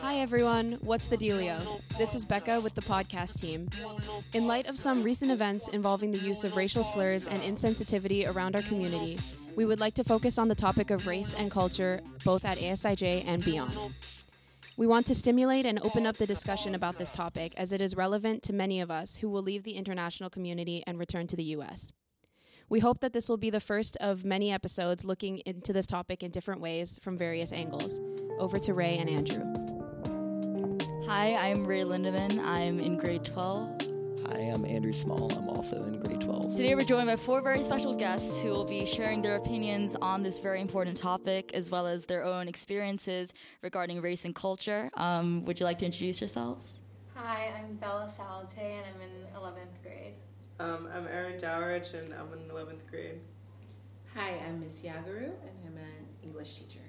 Hi everyone, what's the dealio? This is Becca with the podcast team. In light of some recent events involving the use of racial slurs and insensitivity around our community, we would like to focus on the topic of race and culture both at ASIJ and beyond. We want to stimulate and open up the discussion about this topic as it is relevant to many of us who will leave the international community and return to the US. We hope that this will be the first of many episodes looking into this topic in different ways from various angles. Over to Ray and Andrew. Hi, I'm Ray Lindeman. I'm in grade 12. Hi, I'm Andrew Small. I'm also in grade 12. Today we're joined by four very special guests who will be sharing their opinions on this very important topic as well as their own experiences regarding race and culture. Um, would you like to introduce yourselves? Hi, I'm Bella Salate and I'm in 11th grade. Um, I'm Erin Dowrich and I'm in 11th grade. Hi, I'm Miss Yagaru and I'm an English teacher.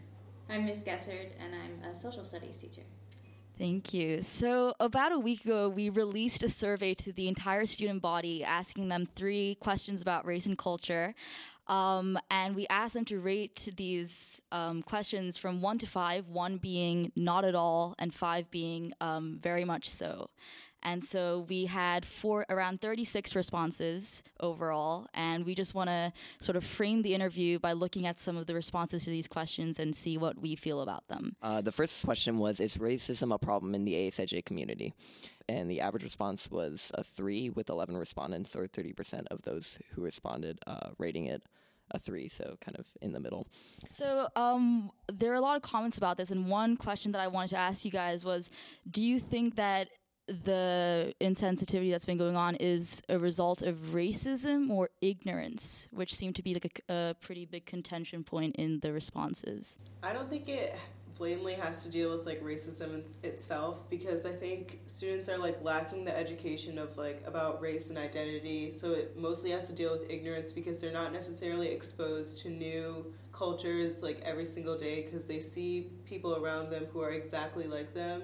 I'm Miss Gessard and I'm a social studies teacher. Thank you. So, about a week ago, we released a survey to the entire student body asking them three questions about race and culture. Um, and we asked them to rate these um, questions from one to five, one being not at all, and five being um, very much so. And so we had four, around 36 responses overall, and we just want to sort of frame the interview by looking at some of the responses to these questions and see what we feel about them. Uh, the first question was Is racism a problem in the ASIJ community? And the average response was a three, with 11 respondents, or 30% of those who responded uh, rating it a three, so kind of in the middle. So um, there are a lot of comments about this, and one question that I wanted to ask you guys was Do you think that the insensitivity that's been going on is a result of racism or ignorance, which seemed to be like a, a, pretty big contention point in the responses. I don't think it blatantly has to deal with like racism itself because I think students are like lacking the education of like about race and identity. So it mostly has to deal with ignorance because they're not necessarily exposed to new cultures like every single day because they see people around them who are exactly like them.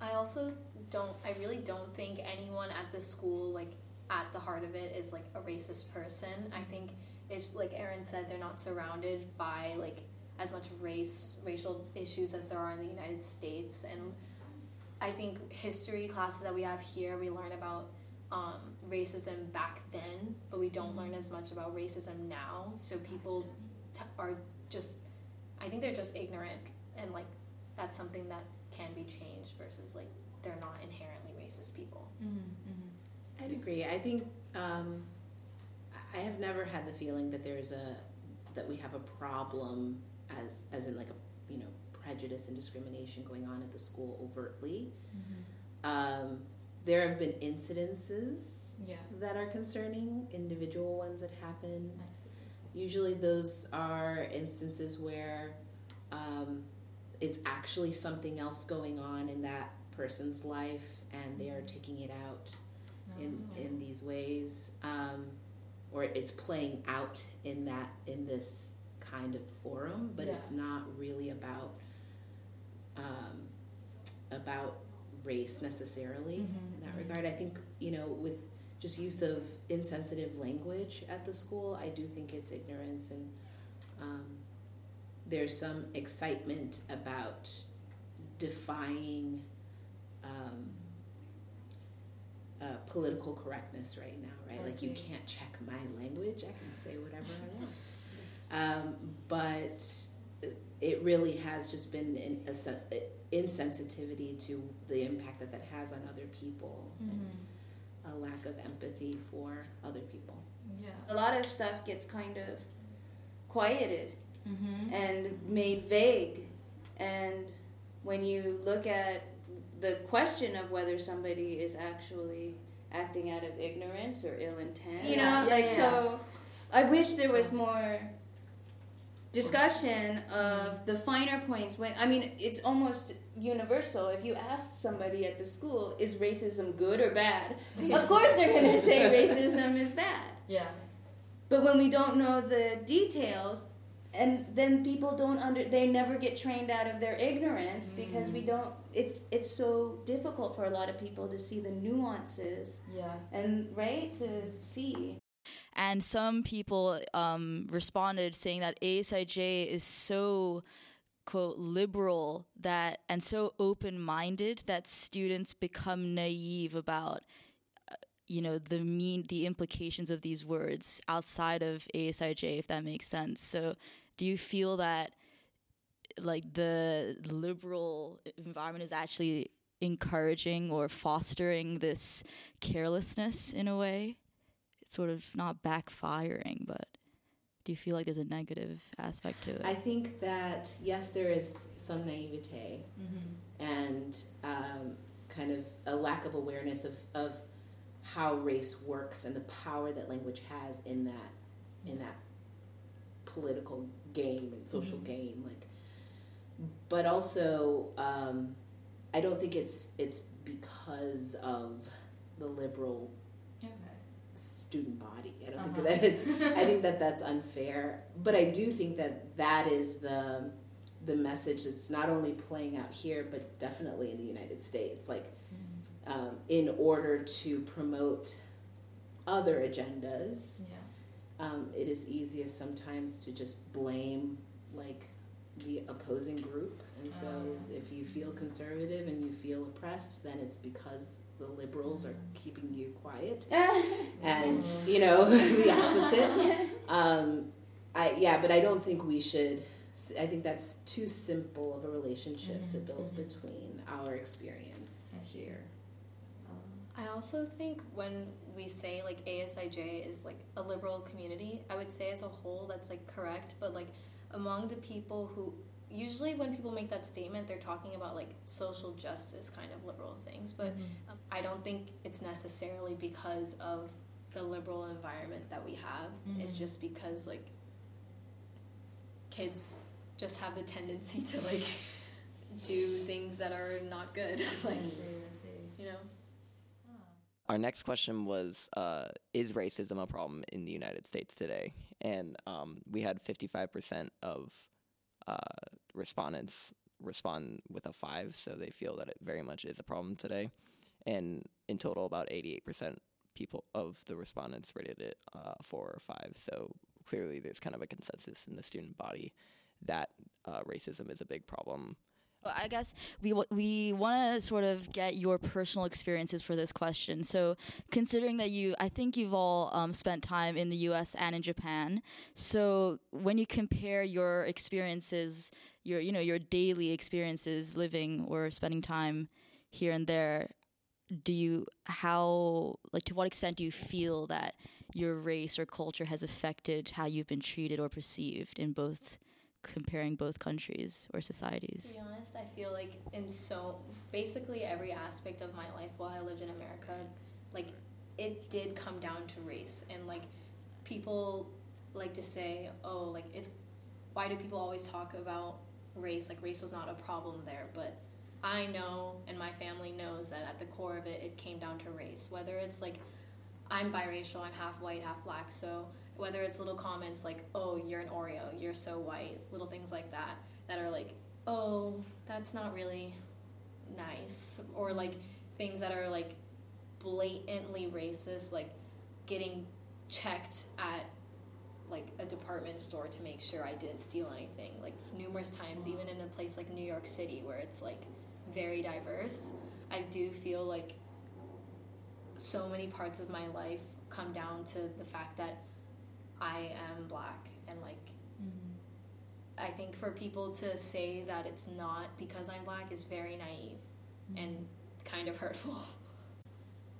Mm-hmm. I also don't, I really don't think anyone at the school, like, at the heart of it is like a racist person. I think it's like Erin said, they're not surrounded by like as much race, racial issues as there are in the United States. And I think history classes that we have here, we learn about um, racism back then, but we don't learn as much about racism now. So people t- are just, I think they're just ignorant, and like that's something that can be changed versus like they're not inherently racist people. Mm-hmm, mm-hmm. I'd agree. I think um, I have never had the feeling that there's a that we have a problem as as in like a you know prejudice and discrimination going on at the school overtly. Mm-hmm. Um, there have been incidences yeah. that are concerning, individual ones that happen. Usually, those are instances where um, it's actually something else going on in that person's life and they are taking it out in, oh. in these ways um, or it's playing out in that in this kind of forum but yeah. it's not really about um, about race necessarily mm-hmm. in that mm-hmm. regard i think you know with just use of insensitive language at the school i do think it's ignorance and um, there's some excitement about defying um, uh, political correctness right now, right? I like see. you can't check my language; I can say whatever I want. Um, but it really has just been an insensitivity to the impact that that has on other people mm-hmm. and a lack of empathy for other people. Yeah, a lot of stuff gets kind of quieted mm-hmm. and made vague. And when you look at the question of whether somebody is actually acting out of ignorance or ill intent, you know, yeah, like yeah. so, I wish there was more discussion of the finer points when i mean it's almost universal if you ask somebody at the school is racism good or bad of course they're going to say racism is bad yeah but when we don't know the details and then people don't under they never get trained out of their ignorance mm. because we don't it's it's so difficult for a lot of people to see the nuances yeah and right to see And some people um, responded saying that ASIJ is so quote liberal that and so open-minded that students become naive about uh, you know the mean the implications of these words outside of ASIJ if that makes sense. So do you feel that like the liberal environment is actually encouraging or fostering this carelessness in a way? It's sort of not backfiring, but do you feel like there's a negative aspect to it? I think that yes, there is some naivete mm-hmm. and um, kind of a lack of awareness of, of how race works and the power that language has in that in that political game and social mm-hmm. game. Like, but also, um, I don't think it's it's because of the liberal student body. I don't uh-huh. think that it's. I think that that's unfair. But I do think that that is the the message that's not only playing out here, but definitely in the United States. Like, mm-hmm. um, in order to promote other agendas, yeah. Um, it is easiest sometimes to just blame like the opposing group. And so, oh, if you feel conservative and you feel oppressed, then it's because the liberals are keeping you quiet, and you know the opposite. Um, I yeah, but I don't think we should. I think that's too simple of a relationship mm-hmm, to build mm-hmm. between our experience I also think when we say like ASIJ is like a liberal community, I would say as a whole that's like correct, but like among the people who usually when people make that statement they're talking about like social justice kind of liberal things but mm-hmm. um, i don't think it's necessarily because of the liberal environment that we have mm-hmm. it's just because like kids just have the tendency to like do things that are not good like know our next question was uh, Is racism a problem in the United States today? And um, we had 55% of uh, respondents respond with a five, so they feel that it very much is a problem today. And in total, about 88% people of the respondents rated it uh, four or five. So clearly, there's kind of a consensus in the student body that uh, racism is a big problem I guess we we want to sort of get your personal experiences for this question. So, considering that you, I think you've all um, spent time in the U.S. and in Japan. So, when you compare your experiences, your you know your daily experiences living or spending time here and there, do you how like to what extent do you feel that your race or culture has affected how you've been treated or perceived in both comparing both countries or societies? To be honest, I feel like in so basically every aspect of my life while I lived in America, like it did come down to race and like people like to say, oh, like it's why do people always talk about race? Like race was not a problem there, but I know and my family knows that at the core of it, it came down to race. Whether it's like I'm biracial, I'm half white, half black, so whether it's little comments like oh you're an oreo you're so white little things like that that are like oh that's not really nice or like things that are like blatantly racist like getting checked at like a department store to make sure I didn't steal anything like numerous times even in a place like New York City where it's like very diverse I do feel like so many parts of my life come down to the fact that I am black and like mm-hmm. I think for people to say that it's not because I'm black is very naive mm-hmm. and kind of hurtful.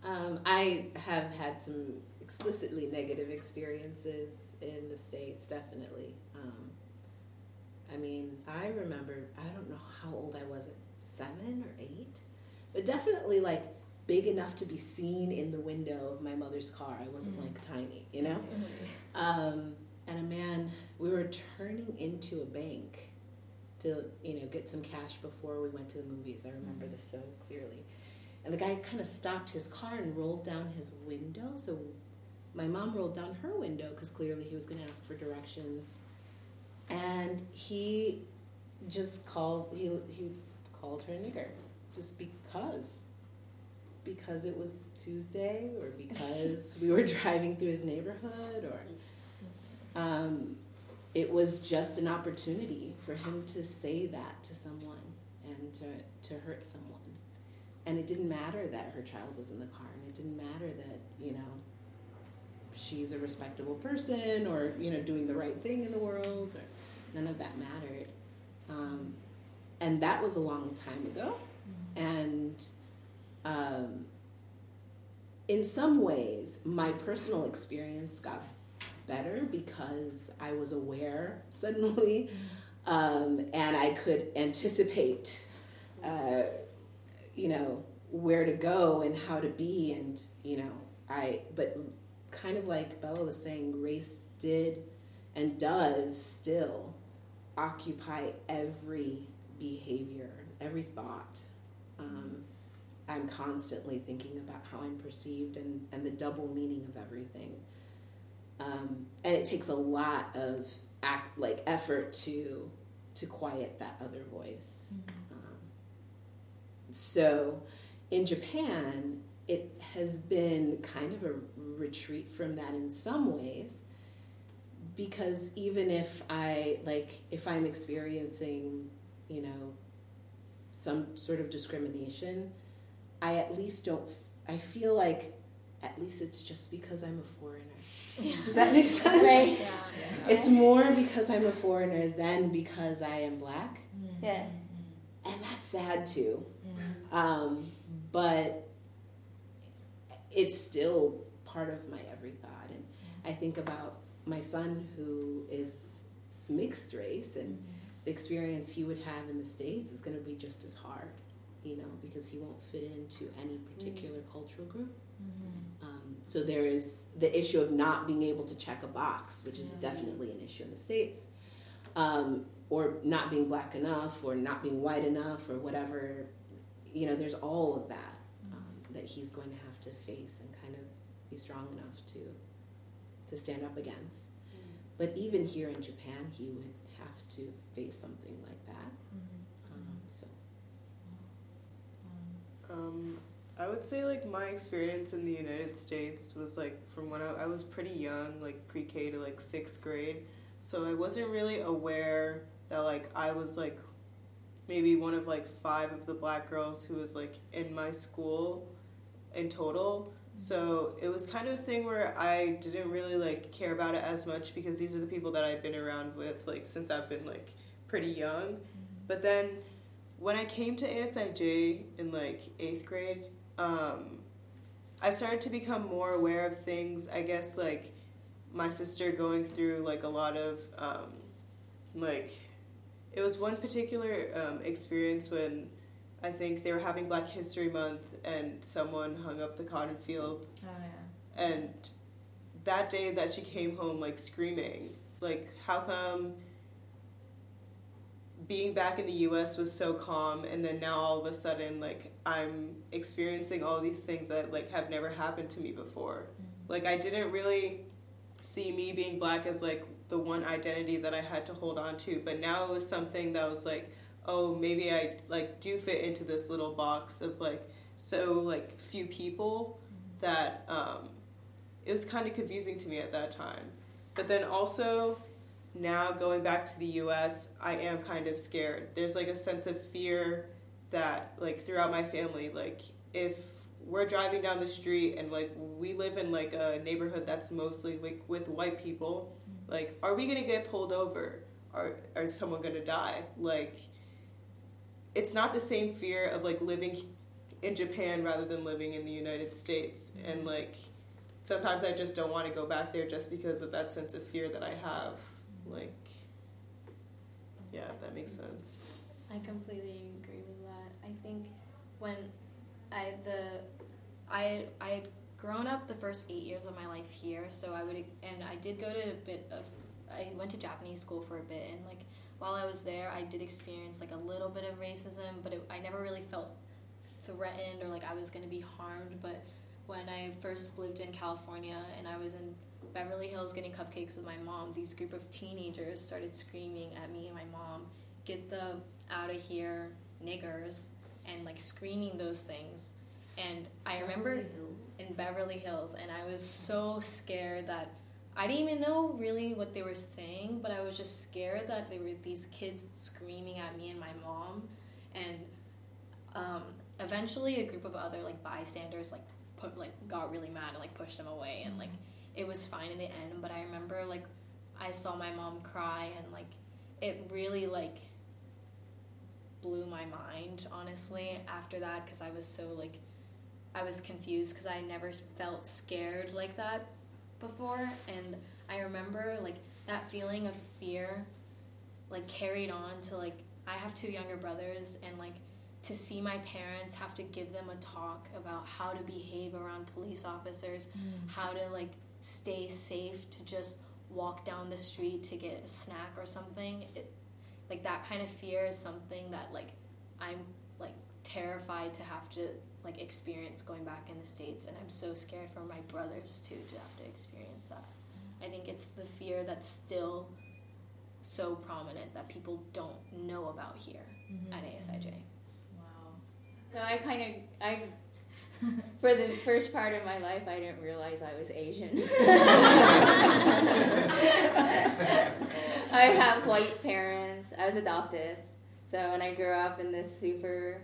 Um, I have had some explicitly negative experiences in the states, definitely. Um, I mean, I remember I don't know how old I was, seven or eight, but definitely like big enough to be seen in the window of my mother's car. I wasn't mm. like tiny, you know? Um, and a man, we were turning into a bank to, you know, get some cash before we went to the movies. I remember mm. this so clearly. And the guy kind of stopped his car and rolled down his window. So my mom rolled down her window because clearly he was going to ask for directions. And he just called, he, he called her a nigger just because because it was Tuesday or because we were driving through his neighborhood or um, it was just an opportunity for him to say that to someone and to, to hurt someone. And it didn't matter that her child was in the car and it didn't matter that, you know, she's a respectable person or, you know, doing the right thing in the world or none of that mattered. Um, and that was a long time ago. And um, in some ways, my personal experience got better because I was aware suddenly um, and I could anticipate, uh, you know, where to go and how to be. And, you know, I, but kind of like Bella was saying, race did and does still occupy every behavior, every thought. I'm constantly thinking about how I'm perceived and, and the double meaning of everything. Um, and it takes a lot of act like effort to to quiet that other voice. Mm-hmm. Um, so, in Japan, it has been kind of a retreat from that in some ways because even if I like if I'm experiencing, you know, some sort of discrimination, I at least don't I feel like at least it's just because I'm a foreigner. Yeah. Does that make sense? Right. Yeah. It's more because I'm a foreigner than because I am black. Mm. Yeah. And that's sad too. Mm. Um, but it's still part of my every thought. And I think about my son who is mixed race and mm. the experience he would have in the States is going to be just as hard, you know, because he won't fit into any particular cultural group. Um, so there is the issue of not being able to check a box, which is definitely an issue in the States, um, or not being black enough, or not being white enough, or whatever. You know, there's all of that um, that he's going to have to face and kind of be strong enough to to stand up against. But even here in Japan, he would have to face something like that. Um, so. Um, I would say like my experience in the United States was like from when I, I was pretty young, like pre K to like sixth grade. So I wasn't really aware that like I was like maybe one of like five of the black girls who was like in my school in total. So it was kind of a thing where I didn't really like care about it as much because these are the people that I've been around with like since I've been like pretty young. But then when I came to ASIJ in like eighth grade, um, I started to become more aware of things. I guess like my sister going through like a lot of um, like it was one particular um, experience when I think they were having Black History Month and someone hung up the cotton fields. Oh yeah. And that day that she came home like screaming, like how come being back in the US was so calm and then now all of a sudden like I'm experiencing all these things that like have never happened to me before. Mm-hmm. Like I didn't really see me being black as like the one identity that I had to hold on to, but now it was something that was like, oh, maybe I like do fit into this little box of like so like few people that um, it was kind of confusing to me at that time. But then also now going back to the US, I am kind of scared. There's like a sense of fear that like throughout my family like if we're driving down the street and like we live in like a neighborhood that's mostly like with white people, mm-hmm. like are we going to get pulled over? Are is someone going to die? Like it's not the same fear of like living in Japan rather than living in the United States and mm-hmm. like sometimes I just don't want to go back there just because of that sense of fear that I have. Like, yeah, that makes sense. I completely agree with that. I think when I the I I had grown up the first eight years of my life here, so I would and I did go to a bit of I went to Japanese school for a bit, and like while I was there, I did experience like a little bit of racism, but it, I never really felt threatened or like I was gonna be harmed. But when I first lived in California and I was in Beverly Hills getting cupcakes with my mom, these group of teenagers started screaming at me and my mom, "Get the out of here, niggers!" and like screaming those things. And I remember in Beverly Hills, and I was so scared that I didn't even know really what they were saying, but I was just scared that there were these kids screaming at me and my mom, and um, eventually a group of other like bystanders like put like got really mad and like pushed them away, and like it was fine in the end. But I remember like I saw my mom cry, and like it really like blew my mind honestly after that because I was so like I was confused because I never felt scared like that before and I remember like that feeling of fear like carried on to like I have two younger brothers and like to see my parents have to give them a talk about how to behave around police officers, mm. how to like stay safe to just walk down the street to get a snack or something. It, like that kind of fear is something that like I'm like terrified to have to like experience going back in the states and i'm so scared for my brothers too to have to experience that i think it's the fear that's still so prominent that people don't know about here mm-hmm. at asij wow so i kind of i for the first part of my life i didn't realize i was asian. I have white parents. I was adopted. So when i grew up in this super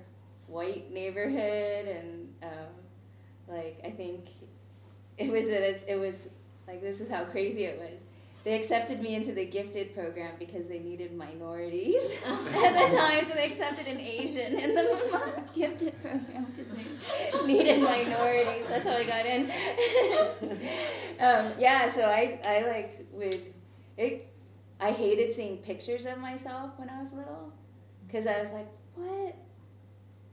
white neighborhood, and um, like I think it was a, it was like this is how crazy it was. They accepted me into the gifted program because they needed minorities at the time, so they accepted an Asian in the gifted program because they needed minorities. That's how I got in. um, yeah, so I I like would it. I hated seeing pictures of myself when I was little because I was like, what?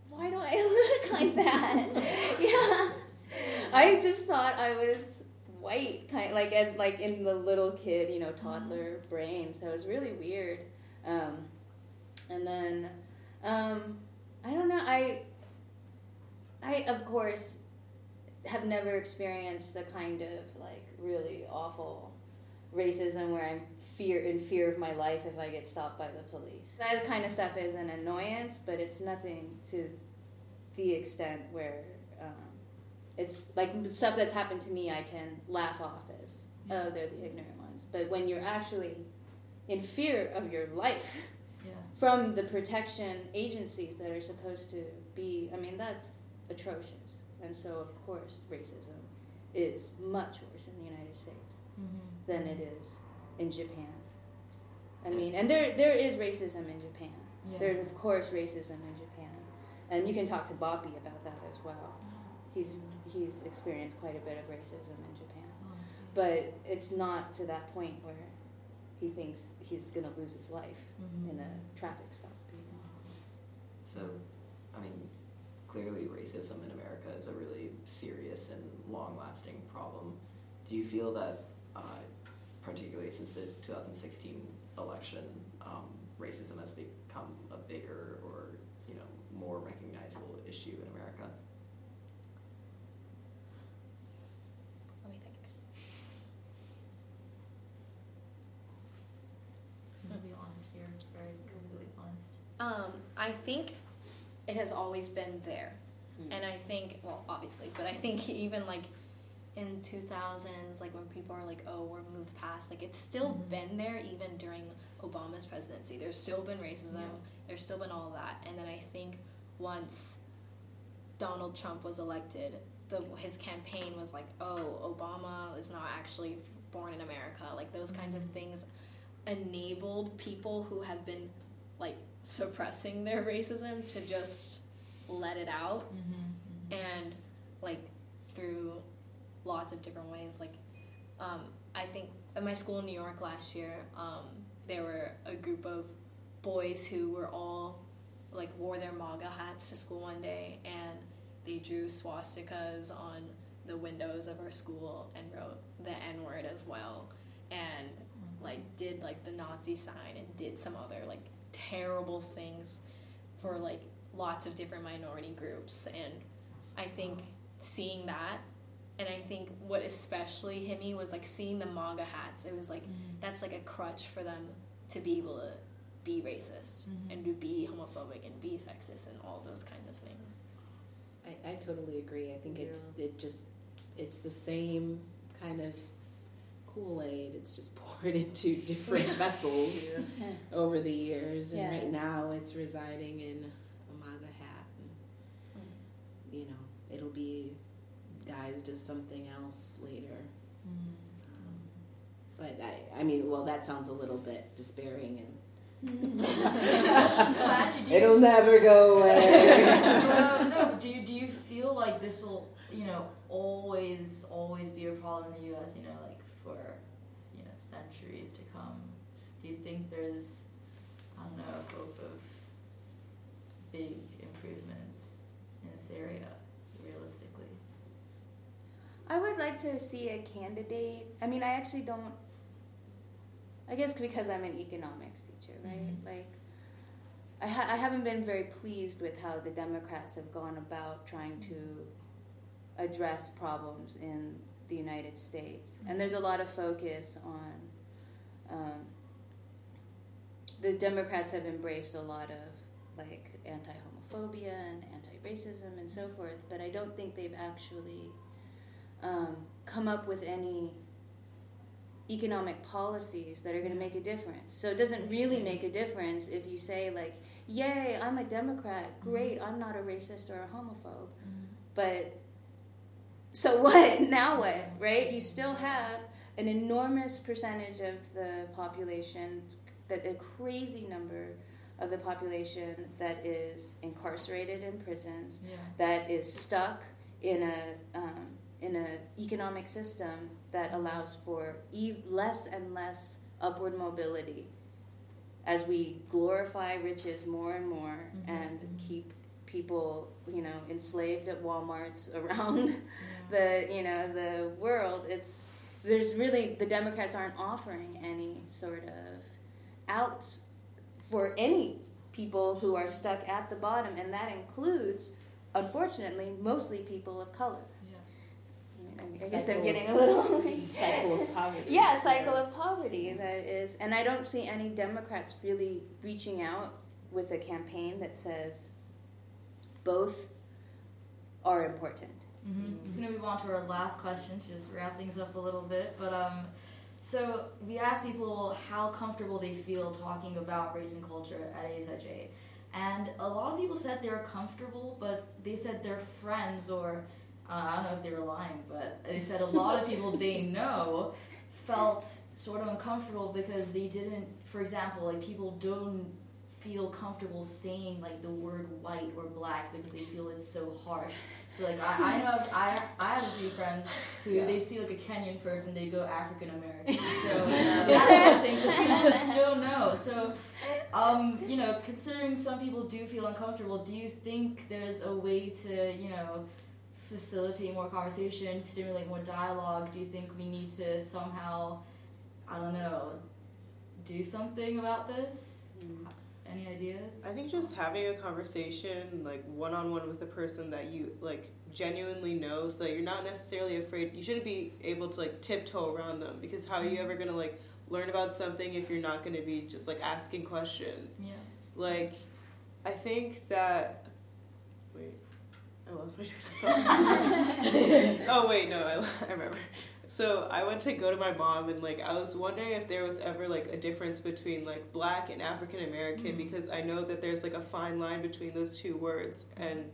why do I look like that? yeah. I just thought I was white, kind like as like in the little kid, you know, toddler brain. So it was really weird. Um, and then um, I don't know. I I of course have never experienced the kind of like really awful racism where I'm fear in fear of my life if I get stopped by the police. That kind of stuff is an annoyance, but it's nothing to the extent where it's like stuff that's happened to me, I can laugh off as, oh, they're the ignorant ones. But when you're actually in fear of your life yeah. from the protection agencies that are supposed to be, I mean, that's atrocious. And so, of course, racism is much worse in the United States mm-hmm. than it is in Japan. I mean, and there there is racism in Japan. Yeah. There's of course racism in Japan and you can talk to Boppy about that as well. He's he's experienced quite a bit of racism in Japan, but it's not to that point where he thinks he's going to lose his life mm-hmm. in a traffic stop. So, I mean, clearly racism in America is a really serious and long-lasting problem. Do you feel that, uh, particularly since the 2016 election, um, racism has become a bigger or you know more recognizable issue in America? Let me think. To be honest here, very completely honest. Um, I think it has always been there. Mm. And I think, well, obviously, but I think even like in 2000s, like when people are like, oh, we're moved past, like it's still mm-hmm. been there even during Obama's presidency. There's still been racism, yeah. there's still been all of that. And then I think once Donald Trump was elected, the, his campaign was like, oh, Obama is not actually born in America. Like those kinds of mm-hmm. things enabled people who have been like suppressing their racism to just let it out. Mm-hmm, mm-hmm. And like through lots of different ways. Like um, I think at my school in New York last year, um, there were a group of boys who were all like wore their MAGA hats to school one day and they drew swastikas on the windows of our school and wrote the N word as well and mm-hmm. like did like the Nazi sign and did some other like terrible things for like lots of different minority groups and I think seeing that and I think what especially hit me was like seeing the MAGA hats. It was like mm-hmm. that's like a crutch for them to be able to be racist mm-hmm. and to be homophobic and be sexist and all those kinds of things. I, I totally agree. I think it's it just it's the same kind of Kool Aid. It's just poured into different vessels Yeah. over the years, and Yeah. right now it's residing in a MAGA hat, and mm. you know it'll be guised as something else later. Mm-hmm. Um, but I, I mean, well, that sounds a little bit despairing, and mm. actually, do you- it'll never go away. no, do you, do you feel like this will, you know, always, always be a problem in the U.S., you know, like for, you know, centuries to come? Do you think there's, I don't know, hope of big improvements in this area, realistically? I would like to see a candidate. I mean, I actually don't. I guess because I'm an economics teacher, right? Mhm. Like, I, ha- I haven't been very pleased with how the Democrats have gone about trying to address problems in the United States. And there's a lot of focus on. Um, the Democrats have embraced a lot of like anti homophobia and anti racism and so forth, but I don't think they've actually um, come up with any economic policies that are going to make a difference. So it doesn't really make a difference if you say like, "Yay, I'm a Democrat. Great, I'm not a racist or a homophobe." But so what? Now what? Right? You still have an enormous percentage of the population, that a crazy number of the population that is incarcerated in prisons, Yeah. that is stuck in a um, in an economic system that allows for e- less and less upward mobility as we glorify riches more and more Mhm. and keep people you know enslaved at walmarts around the you know the world it's there's really the democrats aren't offering any sort of out for any people who are stuck at the bottom and that includes unfortunately mostly people of color Yeah. I, mean, I guess i'm Cycle. getting a little cycle of poverty. yeah cycle of poverty that is and i don't see any democrats really reaching out with a campaign that says both are important Mm-hmm. Just gonna move on to our last question to just wrap things up a little bit. But um, so we asked people how comfortable they feel talking about race and culture at ASIJ, and a lot of people said they were comfortable, but they said their friends or uh, I don't know if they were lying, but they said a lot of people they know felt sort of uncomfortable because they didn't. For example, like people don't feel comfortable saying like the word white or black because they feel it's so harsh. So like I, I know I I have a few friends who Yeah. they'd see like a Kenyan person they'd go African American. So that's something that people still know. So um, you know, considering some people do feel uncomfortable, do you think there's a way to you know facilitate more conversation, stimulate more dialogue? Do you think we need to somehow I don't know do something about this? Any ideas? I think just having a conversation, like one on one with a person that you like genuinely know, so that you're not necessarily afraid. You shouldn't be able to like tiptoe around them because how are you mm-hmm. ever gonna like learn about something if you're not gonna be just like asking questions? Yeah. Like, I think that. Wait, I lost my train of thought. oh wait, no, I, I remember. So I went to go to my mom and like I was wondering if there was ever like a difference between like black and African American Mhm. because I know that there's like a fine line between those two words and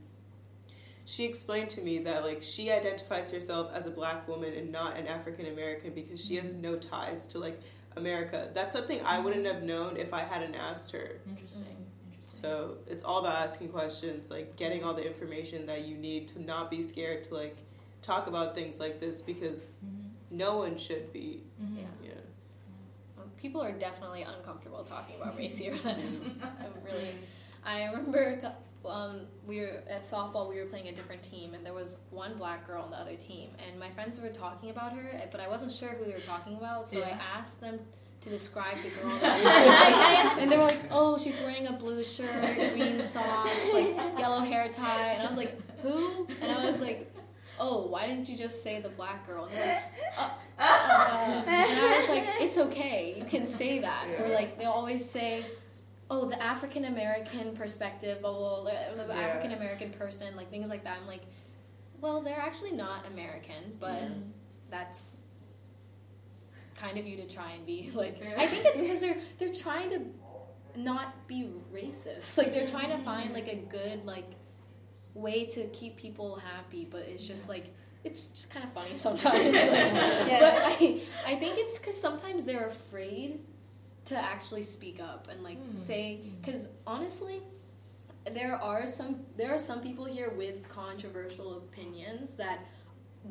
she explained to me that like she identifies herself as a black woman and not an African American because she has no ties to like America. That's something I wouldn't have known if I hadn't asked her. Interesting. Interesting. So it's all about asking questions, like getting all the information that you need to not be scared to like talk about things like this because Mhm. No one should be. Mhm. Yeah. Yeah. Um, people are definitely uncomfortable talking about race here. That is really. I remember um, we were at softball. We were playing a different team, and there was one black girl on the other team. And my friends were talking about her, but I wasn't sure who they were talking about. So Yeah. I asked them to describe the girl. and they were like, "Oh, she's wearing a blue shirt, green socks, like yellow hair tie." And I was like, "Who?" And I was like. Oh, why didn't you just say the black girl? And like, uh, uh, and I was like, it's okay, you can say that. Or like they always say, oh, the African American perspective, oh, well, the Yeah. African American person, like things like that. I'm like, well, they're actually not American, but that's kind of you to try and be like. I think it's because they're they're trying to not be racist. Like they're trying to find like a good like way to keep people happy, but it's just like it's just kind of funny sometimes. Like, Yeah. But I I think it's because sometimes they're afraid to actually speak up and like hmm. say hmm. because honestly there are some there are some people here with controversial opinions that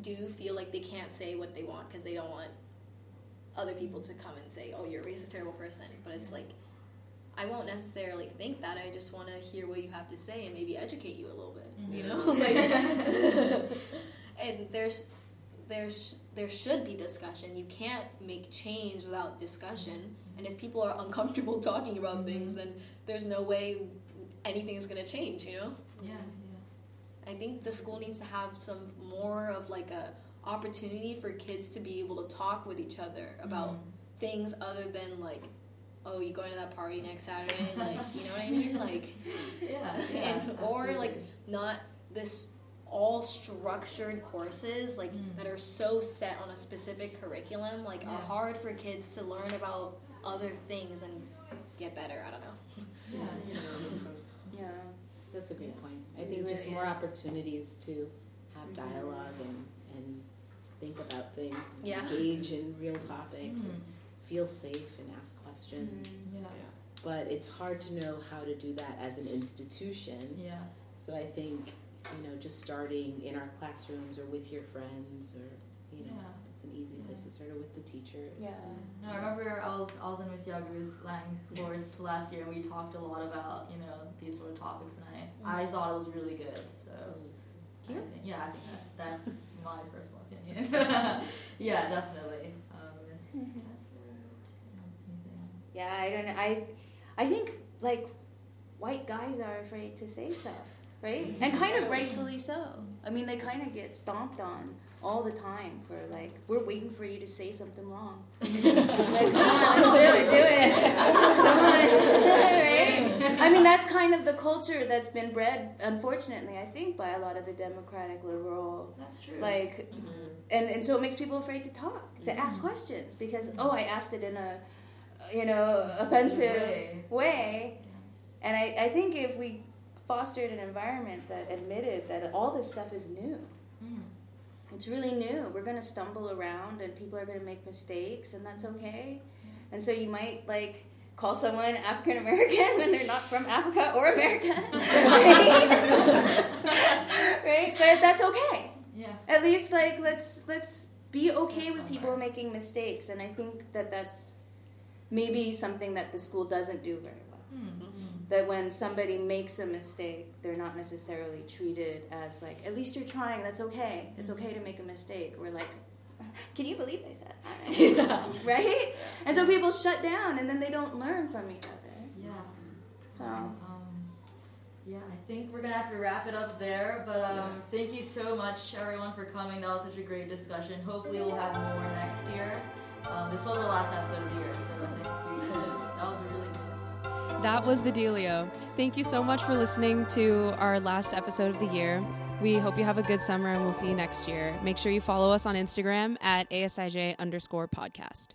do feel like they can't say what they want because they don't want other people to come and say oh you're a racist terrible person. But it's like i won't necessarily think that. I just want to hear what you have to say and maybe educate you a little bit you know like and there's there's there should be discussion you can't make change without discussion mm-hmm. and if people are uncomfortable talking about mm-hmm. things then there's no way anything is going to change you know Yeah. I think the school needs to have some more of like a opportunity for kids to be able to talk with each other about mm-hmm. things other than like, oh, you going to that party next Saturday? Like, you know what I mean? Like, Yeah. and or like not this all structured courses like mm. that are so set on a specific curriculum like are hard for kids to learn about other things and get better. I don't know. Yeah. That's a great point. I It think just more is. opportunities to have mm-hmm. dialogue and, and think about things, and Yeah. engage in real topics, and mm-hmm. feel safe and ask questions. Mm-hmm. Yeah. But it's hard to know how to do that as an institution. Yeah. So I think, you know, just starting in our classrooms or with your friends or, you know, Yeah. it's an easy place to start or with the teachers. Yeah. No, I remember I was I was in Miss Yagu's Lang course last year, and we talked a lot about you know these sort of topics, and I mm. I thought it was really good. So mm. I Yeah. think, yeah, I think that, that's my personal opinion. yeah, definitely. Um, Miss mm-hmm. Yeah, I don't know. I, I think like white guys are afraid to say stuff, right? Mm-hmm. And kind of rightfully so. I mean, they kind of get stomped on all the time for like, we're waiting for you to say something wrong. like, come on, let's do it, do it. Come on, right? I mean, that's kind of the culture that's been bred, unfortunately, I think, by a lot of the democratic liberal That's true. like mm-hmm. and and so it makes people afraid to talk to mm-hmm. ask questions because oh i asked it in a you know offensive way. way and I, I think if we fostered an environment that admitted that all this stuff is new Mm. it's really new we're going to stumble around and people are going to make mistakes and that's okay and so you might like call someone african american when they're not from africa or america right? right but that's okay Yeah. at least like let's let's be okay with people making mistakes and i think that that's maybe something that the school doesn't do very well Mm. That when somebody makes a mistake they're not necessarily treated as like at least you're trying that's okay it's okay to make a mistake we're like can you believe they said that right and so people shut down and then they don't learn from each other Yeah. so Um, yeah, I think we're gonna have to wrap it up there. But um, thank you so much, everyone, for coming. That was such a great discussion. Hopefully, we'll have more next year. Um, this was our last episode of the year, so I think we, that was a really good. episode. That was the Delio. Thank you so much for listening to our last episode of the year. We hope you have a good summer and we'll see you next year. Make sure you follow us on Instagram at ASIJ underscore podcast.